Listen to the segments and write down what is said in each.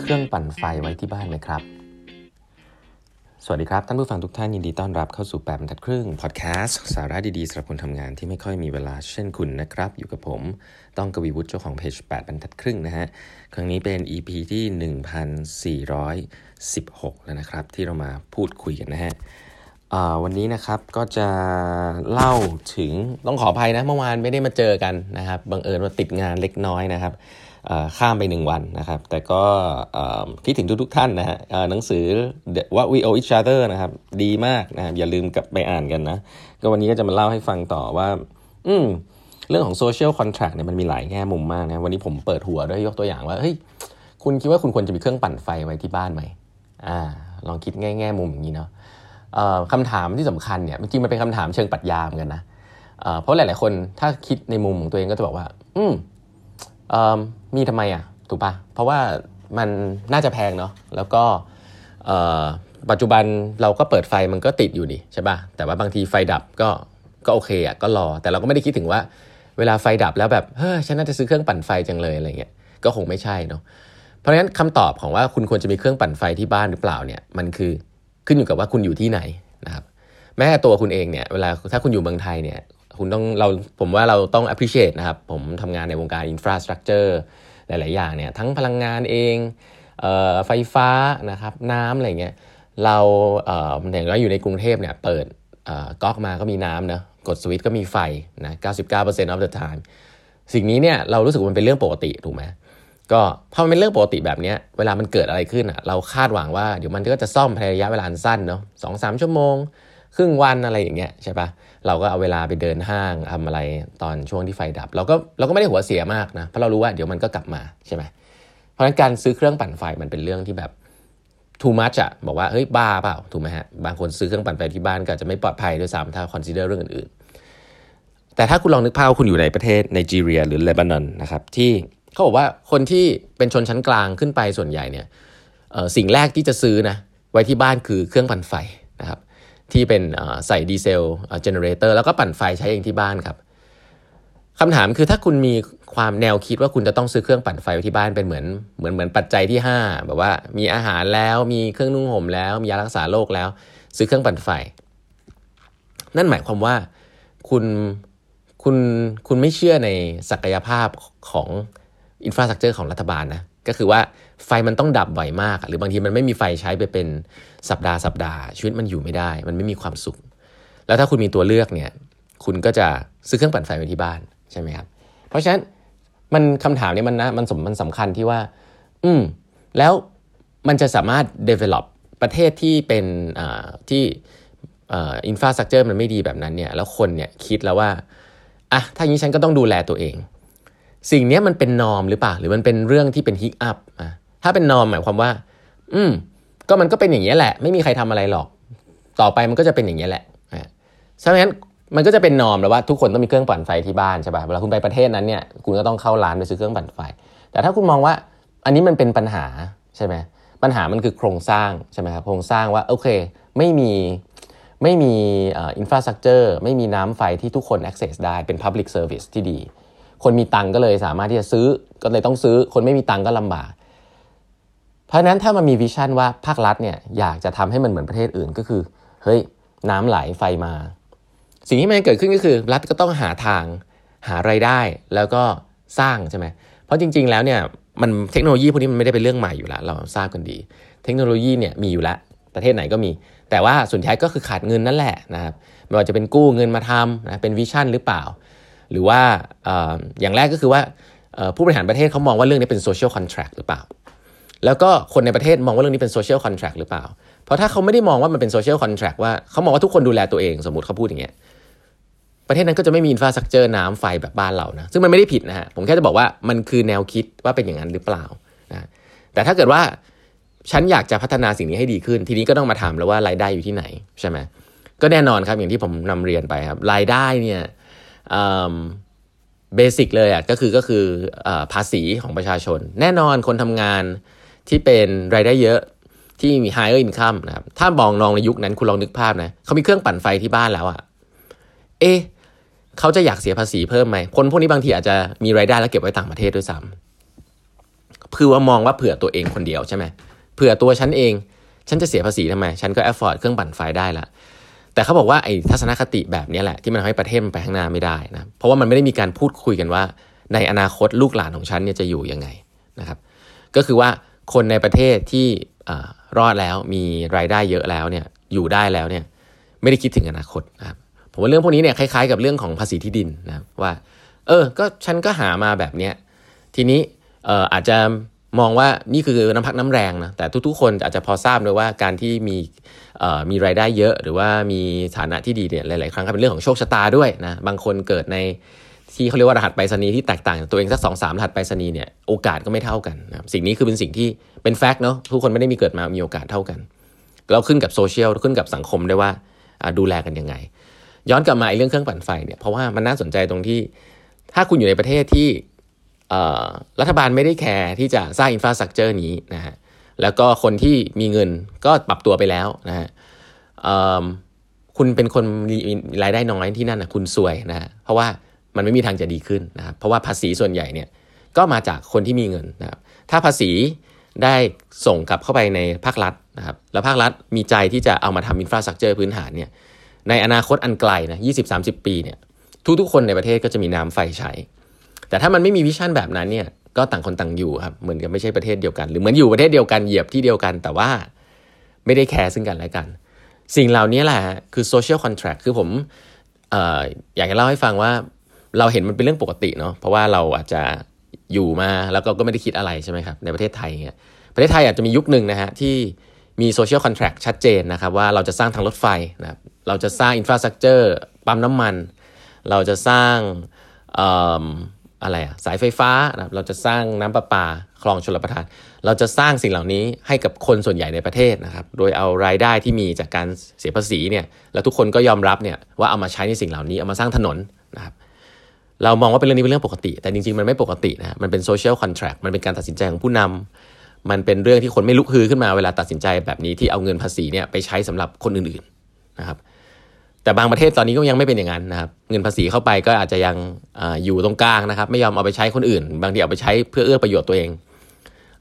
เครื่องปั่นไฟไว้ที่บ้านไหมครับ สวัสดีครับ ท่านผู้ฟังทุกท่านยินดีต้อนรับเข้าสู่แปดบรรทัดครึ่งพอดแคสต์สาระดีๆสำหรับคนทำงานที่ไม่ค่อยมีเวลาเช่นคุณนะครับ อยู่กับผมต้องกวีวุฒิเจ้าของเพจ8บรรทัดครึ่งนะฮะ ครั้งนี้เป็น EP ที่ 1416 แล้วนะครับ ที่เรามาพูดคุยกันนะฮะวันนี้นะครับก็จะเล่าถึงต้องขออภัยนะเมื่อวานไม่ได้มาเจอกันนะครับบังเอิญว่าติดงานเล็กน้อยนะครับ ข้ามไปหนึ่งวันนะครับ แต่ก็คิดถึงทุกๆท่านนะฮะหนังสือว่า What We Owe Each Other นะครับ ดีมากนะครับ อย่าลืมกลับไปอ่านกันนะ ก็วันนี้ก็จะมาเล่าให้ฟังต่อว่า อืมเรื่องของ social contract เนี่ยมันมีหลายแง่มุมมากนะวันนี้ผมเปิดหัวด้วยยกตัวอย่างว่าเฮ้ยคุณคิดว่าคุณควรจะมีเครื่องปั่นไฟไว้ที่บ้านไหมอ่า ลองคิดแง่แง่มุมอย่างนี้เนาะคำถามที่สำคัญเนี่ยจริงมันเป็นคำถามเชิงปรัชญาเหมือนกันนะเพราะหลาย ๆ คนถ้าคิดในมุมของตัวเองก็จะบอกว่า อืม มีทำไมอะถูกปะเพราะว่ามันน่าจะแพงเนาะแล้วก็ปัจจุบันเราก็เปิดไฟมันก็ติดอยู่ดิใช่ปะแต่ว่าบางทีไฟดับก็ก็โอเคอะก็รอ แต่เราก็ไม่ได้คิดถึงว่าเวลาไฟดับแล้วแบบเฮ้ยฉันน่าจะซื้อเครื่องปั่นไฟจังเลยอะไรเงี้ยก็คงไม่ใช่เนาะเพราะฉะนั้นคำตอบของว่าคุณควรจะมีเครื่องปั่นไฟที่บ้านหรือเปล่าเนี่ยมันคือขึ้นอยู่กับว่าคุณอยู่ที่ไหนนะครับแม้ตัวคุณเองเนี่ยเวลาถ้าคุณอยู่เมืองไทยเนี่ย คุณต้องเราผมว่าเราต้อง appreciate นะครับ ผมทำงานในวงการ infrastructure หลาย ๆ อย่างเนี่ยทั้งพลังงานเองเออไฟฟ้านะครับน้ำอะไรเงี้ยเราเอ่ออย่างเราอยู่ในกรุงเทพเนี่ยเปิดเอ่อก๊อกมาก็มีน้ำนะกดสวิตช์ก็มีไฟนะ 99% of the time สิ่งนี้เนี่ยเรารู้สึกมันเป็นเรื่องปกติถูกไหมก็พอมันเป็นเรื่องปกติแบบนี้เวลามันเกิดอะไรขึ้นอะเราคาดหวังว่าเดี๋ยวมันก็จะซ่อมภายในระยะเวลาสั้นเนาะสองสามชั่วโมง ครึ่งวันอะไรอย่างเงี้ยใช่ปะเราก็เอาเวลาไปเดินห้างทำอะไรตอนช่วงที่ไฟดับ เราก็เราก็ไม่ได้หัวเสียมากนะเพราะเรารู้ว่าเดี๋ยวมันก็กลับมาใช่ไหมเพราะฉะนั้นการซื้อเครื่องปั่นไฟมันเป็นเรื่องที่แบบ too much อะบอกว่าเฮ้ยบ้าเปล่าถูกไหมฮะบางคนซื้อเครื่องปั่นไฟที่บ้านก็จะไม่ปลอดภัยด้วยซ้ำถ้า consider เรื่องอื่นๆ แต่ถ้าคุณลองนึกภาพคุณอยู่ในประเทศไนจีเรียหรือเลบานอนนะครับที่เขาบอกว่าคนที่เป็นชนชั้นกลางขึ้นไปส่วนใหญ่เนี่ยสิ่งแรกที่จะซื้อนะไว้ที่บ้านคือเครื่องปั่นไฟ ที่เป็นใส่ดีเซล generator แล้วก็ปั่นไฟใช้เองที่บ้านครับคำถามคือถ้าคุณมีความแนวคิดว่าคุณจะต้องซื้อเครื่องปั่นไฟไว้ที่บ้านเป็นเหมือนเหมือนเหมือนปัจจัยที่ 5 แบบว่ามีอาหารแล้วมีเครื่องนุ่งห่มแล้ว มียารักษาโรคแล้ว ซื้อเครื่องปั่นไฟ นั่นหมายความว่าคุณคุณคุณไม่เชื่อในศักยภาพของอินฟราสตรักเจอร์ของรัฐบาลนะ ก็คือว่าไฟมันต้องดับบ่อยมาก หรือบางทีมันไม่มีไฟใช้ไปเป็นสัปดาห์สัปดาห์ ชีวิตมันอยู่ไม่ได้ มันไม่มีความสุข แล้วถ้าคุณมีตัวเลือกเนี่ย คุณก็จะซื้อเครื่องปั่นไฟไว้ที่บ้านใช่ไหมครับ เพราะฉะนั้นมันคำถามนี้มันนะมันสมมันสำคัญที่ว่า อืมแล้วมันจะสามารถ develop ประเทศที่เป็นอ่าที่อินฟาสตรักเจอร์มันไม่ดีแบบนั้นเนี่ย แล้วคนเนี่ยคิดแล้วว่าอะถ้าอย่างนี้ฉันก็ต้องดูแลตัวเอง สิ่งนี้มันเป็นนอมหรือเปล่า หรือมันเป็นเรื่องที่เป็นฮิกอัพอะถ้าเป็นนอมหมายความว่า อืม ก็มันก็เป็นอย่างนี้แหละ ไม่มีใครทำอะไรหรอก ต่อไปมันก็จะเป็นอย่างนี้แหละอะฉะนั้นมันก็จะเป็นนอมแล้วว่าทุกคนต้องมีเครื่องปั่นไฟที่บ้านใช่ป่ะเวลาคุณไปประเทศนั้นเนี่ยคุณก็ต้องเข้าร้านไปซื้อเครื่องปั่นไฟ แต่ถ้าคุณมองว่าอันนี้มันเป็นปัญหาใช่ไหมปัญหามันคือโครงสร้างใช่ไหมครับโครงสร้างว่าโอเคไม่มีไม่มีอินฟราสตรักเจอร์ไม่มีน้ำไฟที่ทุกคน access ได้เป็น public service ที่ดี คนมีตังก็เลยสามารถที่จะซื้อก็เลยต้องซื้อ คนไม่มีตังก็ลำบาก เพราะฉะนั้นถ้ามันมีวิชั่นว่าภาครัฐเนี่ยอยากจะทำให้มันเหมือนประเทศอื่นก็คือเฮ้ยน้ำไหลไฟมา สิ่งที่มันเกิดขึ้นก็คือ รัฐก็ต้องหาทางหารายได้แล้วก็สร้างใช่ไหมเพราะจริง ๆ แล้วเนี่ยมันเทคโนโลยีพวกนี้มันไม่ได้เป็นเรื่องใหม่อยู่แล้ว เราทราบกันดี เทคโนโลยีเนี่ยมีอยู่แล้วประเทศไหนก็มี แต่ว่าสุดท้ายก็คือขาดเงินนั่นแหละนะครับไม่ว่าจะเป็นกู้เงินมาทำนะเป็น vision หรือเปล่า หรือว่าอย่างแรกก็คือว่าผู้บริหารประเทศเขามองว่าเรื่องนี้เป็น social contract หรือเปล่า แล้วก็คนในประเทศมองว่าเรื่องนี้เป็น social contract หรือเปล่า เพราะถ้าเขาไม่ได้มองว่ามันเป็น social contract ว่าเขามองว่าทุกคนดูแลตัวเองสมมติเขาพูดอย่างเงี้ยประเทศนั้นก็จะไม่มีอินฟราสตรักเจอร์น้ำไฟแบบบ้านเรานะซึ่งมันไม่ได้ผิดนะฮะผมแค่จะบอกว่ามันคือแนวคิดว่าเป็นอย่างนั้นหรือเปล่านะแต่ถ้าเกิดว่าฉันอยากจะพัฒนาสิ่งนี้ให้ดีขึ้น ทีนี้ก็ต้องมาถามแล้วว่ารายได้อยู่ที่ไหนใช่ไหมก็แน่นอนครับอย่างที่ผมนำเรียนไปครับรายได้เนี่ย เบสิกเลยอะก็คือก็คืออภาษีของประชาชน แน่นอนคนทำงานที่เป็นรายได้เยอะที่มี higher income นะครับถ้ามองนองในยุคนั้นคุณลองนึกภาพนะเขามีเครื่องปั่นไฟที่บ้านแล้วอะ เอ๊ะเขาจะอยากเสียภาษีเพิ่มไหมคนพวกนี้บางทีอาจจะมีรายได้แล้วเก็บไว้ต่างประเทศด้วยซ้ำคือว่ามองว่าเผื่อตัวเองคนเดียวใช่ไหมเผื่อตัวฉันเอง ฉันจะเสียภาษีทำไม ฉันก็ afford เครื่องปั่นไฟได้ละ แต่เขาบอกว่าไอ้ทัศนคติแบบนี้แหละที่มันทำให้ประเทศมันไปข้างหน้าไม่ได้นะเพราะว่ามันไม่ได้มีการพูดคุยกันว่า ในอนาคตลูกหลานของฉันเนี่ยจะอยู่ยังไงนะครับก็คือว่าคนในประเทศที่รอดแล้วมีรายได้เยอะแล้วเนี่ยอยู่ได้แล้วเนี่ยไม่ได้คิดถึงอนาคตนะครับผมว่าเรื่องพวกนี้เนี่ยคล้ายๆกับเรื่องของภาษีที่ดินนะว่า เออ ก็ฉันก็หามาแบบเนี้ยทีนี้เอออาจจะ มองว่านี่คือน้ำพักน้ำแรงนะแต่ทุกๆ คนอาจจะพอทราบเลยว่าการที่มีมีรายได้เยอะ หรือว่ามีฐานะที่ดีเนี่ยหลายๆครั้งก็เป็นเรื่องของโชคชะตาด้วยนะบางคนเกิดในที่เขาเรียกว่ารหัสไปรษณีย์ที่แตกต่างจากตัวเองสักสองสามรหัสไปรษณีย์เนี่ยโอกาสก็ไม่เท่ากันนะสิ่งนี้คือเป็นสิ่งที่เป็น fact เนาะทุกคนไม่ได้มีเกิดมามีโอกาสเท่ากันเราขึ้นกับโซเชียลขึ้นกับสังคมได้ว่าดูแลกันยังไง ย้อนกลับมาไอ้เรื่องเครื่องปั่นไฟเนี่ยเพราะว่ามันน่าสนใจตรงที่ ถ้าคุณอยู่ในประเทศที่ รัฐบาลไม่ได้แคร์ที่จะสร้าง infrastructure นี้นะฮะแล้วก็คนที่มีเงินก็ปรับตัวไปแล้วนะฮะคุณเป็นคนมีรายได้น้อยที่นั่นนะคุณซวยนะฮะเพราะว่ามันไม่มีทางจะดีขึ้นนะครับเพราะว่าภาษีส่วนใหญ่เนี่ยก็มาจากคนที่มีเงินนะครับถ้าภาษีได้ส่งกลับเข้าไปในภาครัฐนะครับแล้วภาครัฐมีใจที่จะเอามาทำ infrastructure พื้นฐานเนี่ยในอนาคตอันไกลนะ20-30 ปีเนี่ยทุกๆคนในประเทศก็จะมีน้ำไฟใช้ แต่ถ้ามันไม่มี vision แบบนั้นเนี่ยก็ต่างคนต่างอยู่ครับเหมือนกับไม่ใช่ประเทศเดียวกัน หรือเหมือนอยู่ประเทศเดียวกันเหยียบที่เดียวกัน แต่ว่าไม่ได้แคร์ซึ่งกันและกัน สิ่งเหล่านี้แหละคือ social contract คือผมอยากจะเล่าให้ฟังว่าเราเห็นมันเป็นเรื่องปกติเนาะเพราะว่าเราอาจจะอยู่มาแล้วก็ก็ไม่ได้คิดอะไรใช่ไหมครับในประเทศไทยเนี่ยประเทศไทยอาจจะมียุคหนึ่งนะฮะที่มี social contract ชัดเจนนะครับว่าเราจะสร้างทางรถไฟนะครับเราจะสร้าง infrastructure ปั๊มน้ำมัน เราจะสร้าง อะไรอะสายไฟฟ้านะครับเราจะสร้างน้ำประปาคลองชลประทาน เราจะสร้างสิ่งเหล่านี้ให้กับคนส่วนใหญ่ในประเทศนะครับ โดยเอารายได้ที่มีจากการเสียภาษีเนี่ยแล้วทุกคนก็ยอมรับเนี่ยว่าเอามาใช้ในสิ่งเหล่านี้เอามาสร้างถนนนะครับเรามองว่าเป็นเรื่องนี้เป็นเรื่องปกติ แต่จริงๆ มันไม่ปกตินะมันเป็นโซเชียลคอนแท็กมันเป็นการตัดสินใจของผู้นำมันเป็นเรื่องที่คนไม่ลุกฮือขึ้นมาเวลาตัดสินใจแบบนี้ที่เอาเงินภาษีเนี่ยไปใช้สำหรับคนอื่นๆนะครับ แต่บางประเทศตอนนี้ก็ยังไม่เป็นอย่างนั้นนะครับ เงินภาษีเข้าไปก็อาจจะยังออยู่ตรงกลางนะครับ ไม่ยอมเอาไปใช้คนอื่น บางทีเอาไปใช้เพื่อเอื้อประโยชน์ตัวเอง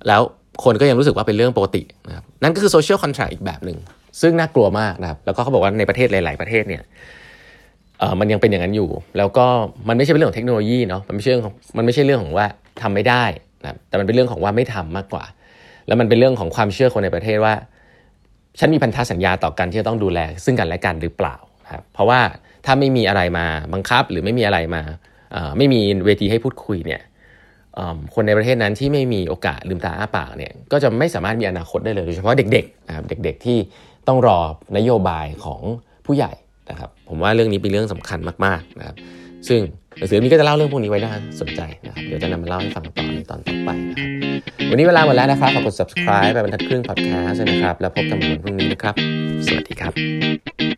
แล้วคนก็ยังรู้สึกว่าเป็นเรื่องปกตินะครับนั่นก็คือ social contract อีกแบบหนึ่งซึ่งน่ากลัวมากนะครับ แล้วก็เขาบอกว่าในประเทศหลาย ๆ ประเทศเนี่ยมันยังเป็นอย่างนั้นอยู่ แล้วก็มันไม่ใช่เป็นเรื่องของเทคโนโลยีเนาะมันไม่ใช่เรื่องของมันไม่ใช่เรื่องของว่าทำไม่ได้นะแต่มันเป็นเรื่องของว่าไม่ทำมากกว่า แล้วมันเป็นเรื่องของความเชื่อคนในประเทศว่า ฉันมีพันธสัญญาต่อกันที่จะต้องดูแล ซึ่งกันและกันหรือเปล่า ครับเพราะว่าถ้าไม่มีอะไรมาบังคับหรือไม่มีอะไรมาไม่มีเวทีให้พูดคุยเนี่ยคนในประเทศนั้นที่ไม่มีโอกาสลืมตาอ้าปากเนี่ยก็จะไม่สามารถมีอนาคตได้เลยโดยเฉพาะเด็กๆนะครับเด็กๆที่ต้องรอนโยบายของผู้ใหญ่นะครับผมว่าเรื่องนี้เป็นเรื่องสำคัญมากๆนะครับซึ่งหนังสือนี้ก็จะเล่าเรื่องพวกนี้ไว้น่าสนใจนะครับเดี๋ยวจะนำมาเล่าให้ฟังต่อในตอนต่อไปนะครับวันนี้เวลาหมดแล้วนะครับฝากกด subscribe ไปบรรทัดครึ่ง podcast นะครับแล้วพบกันใหม่วันพรุ่งนี้นะครับ สวัสดีครับ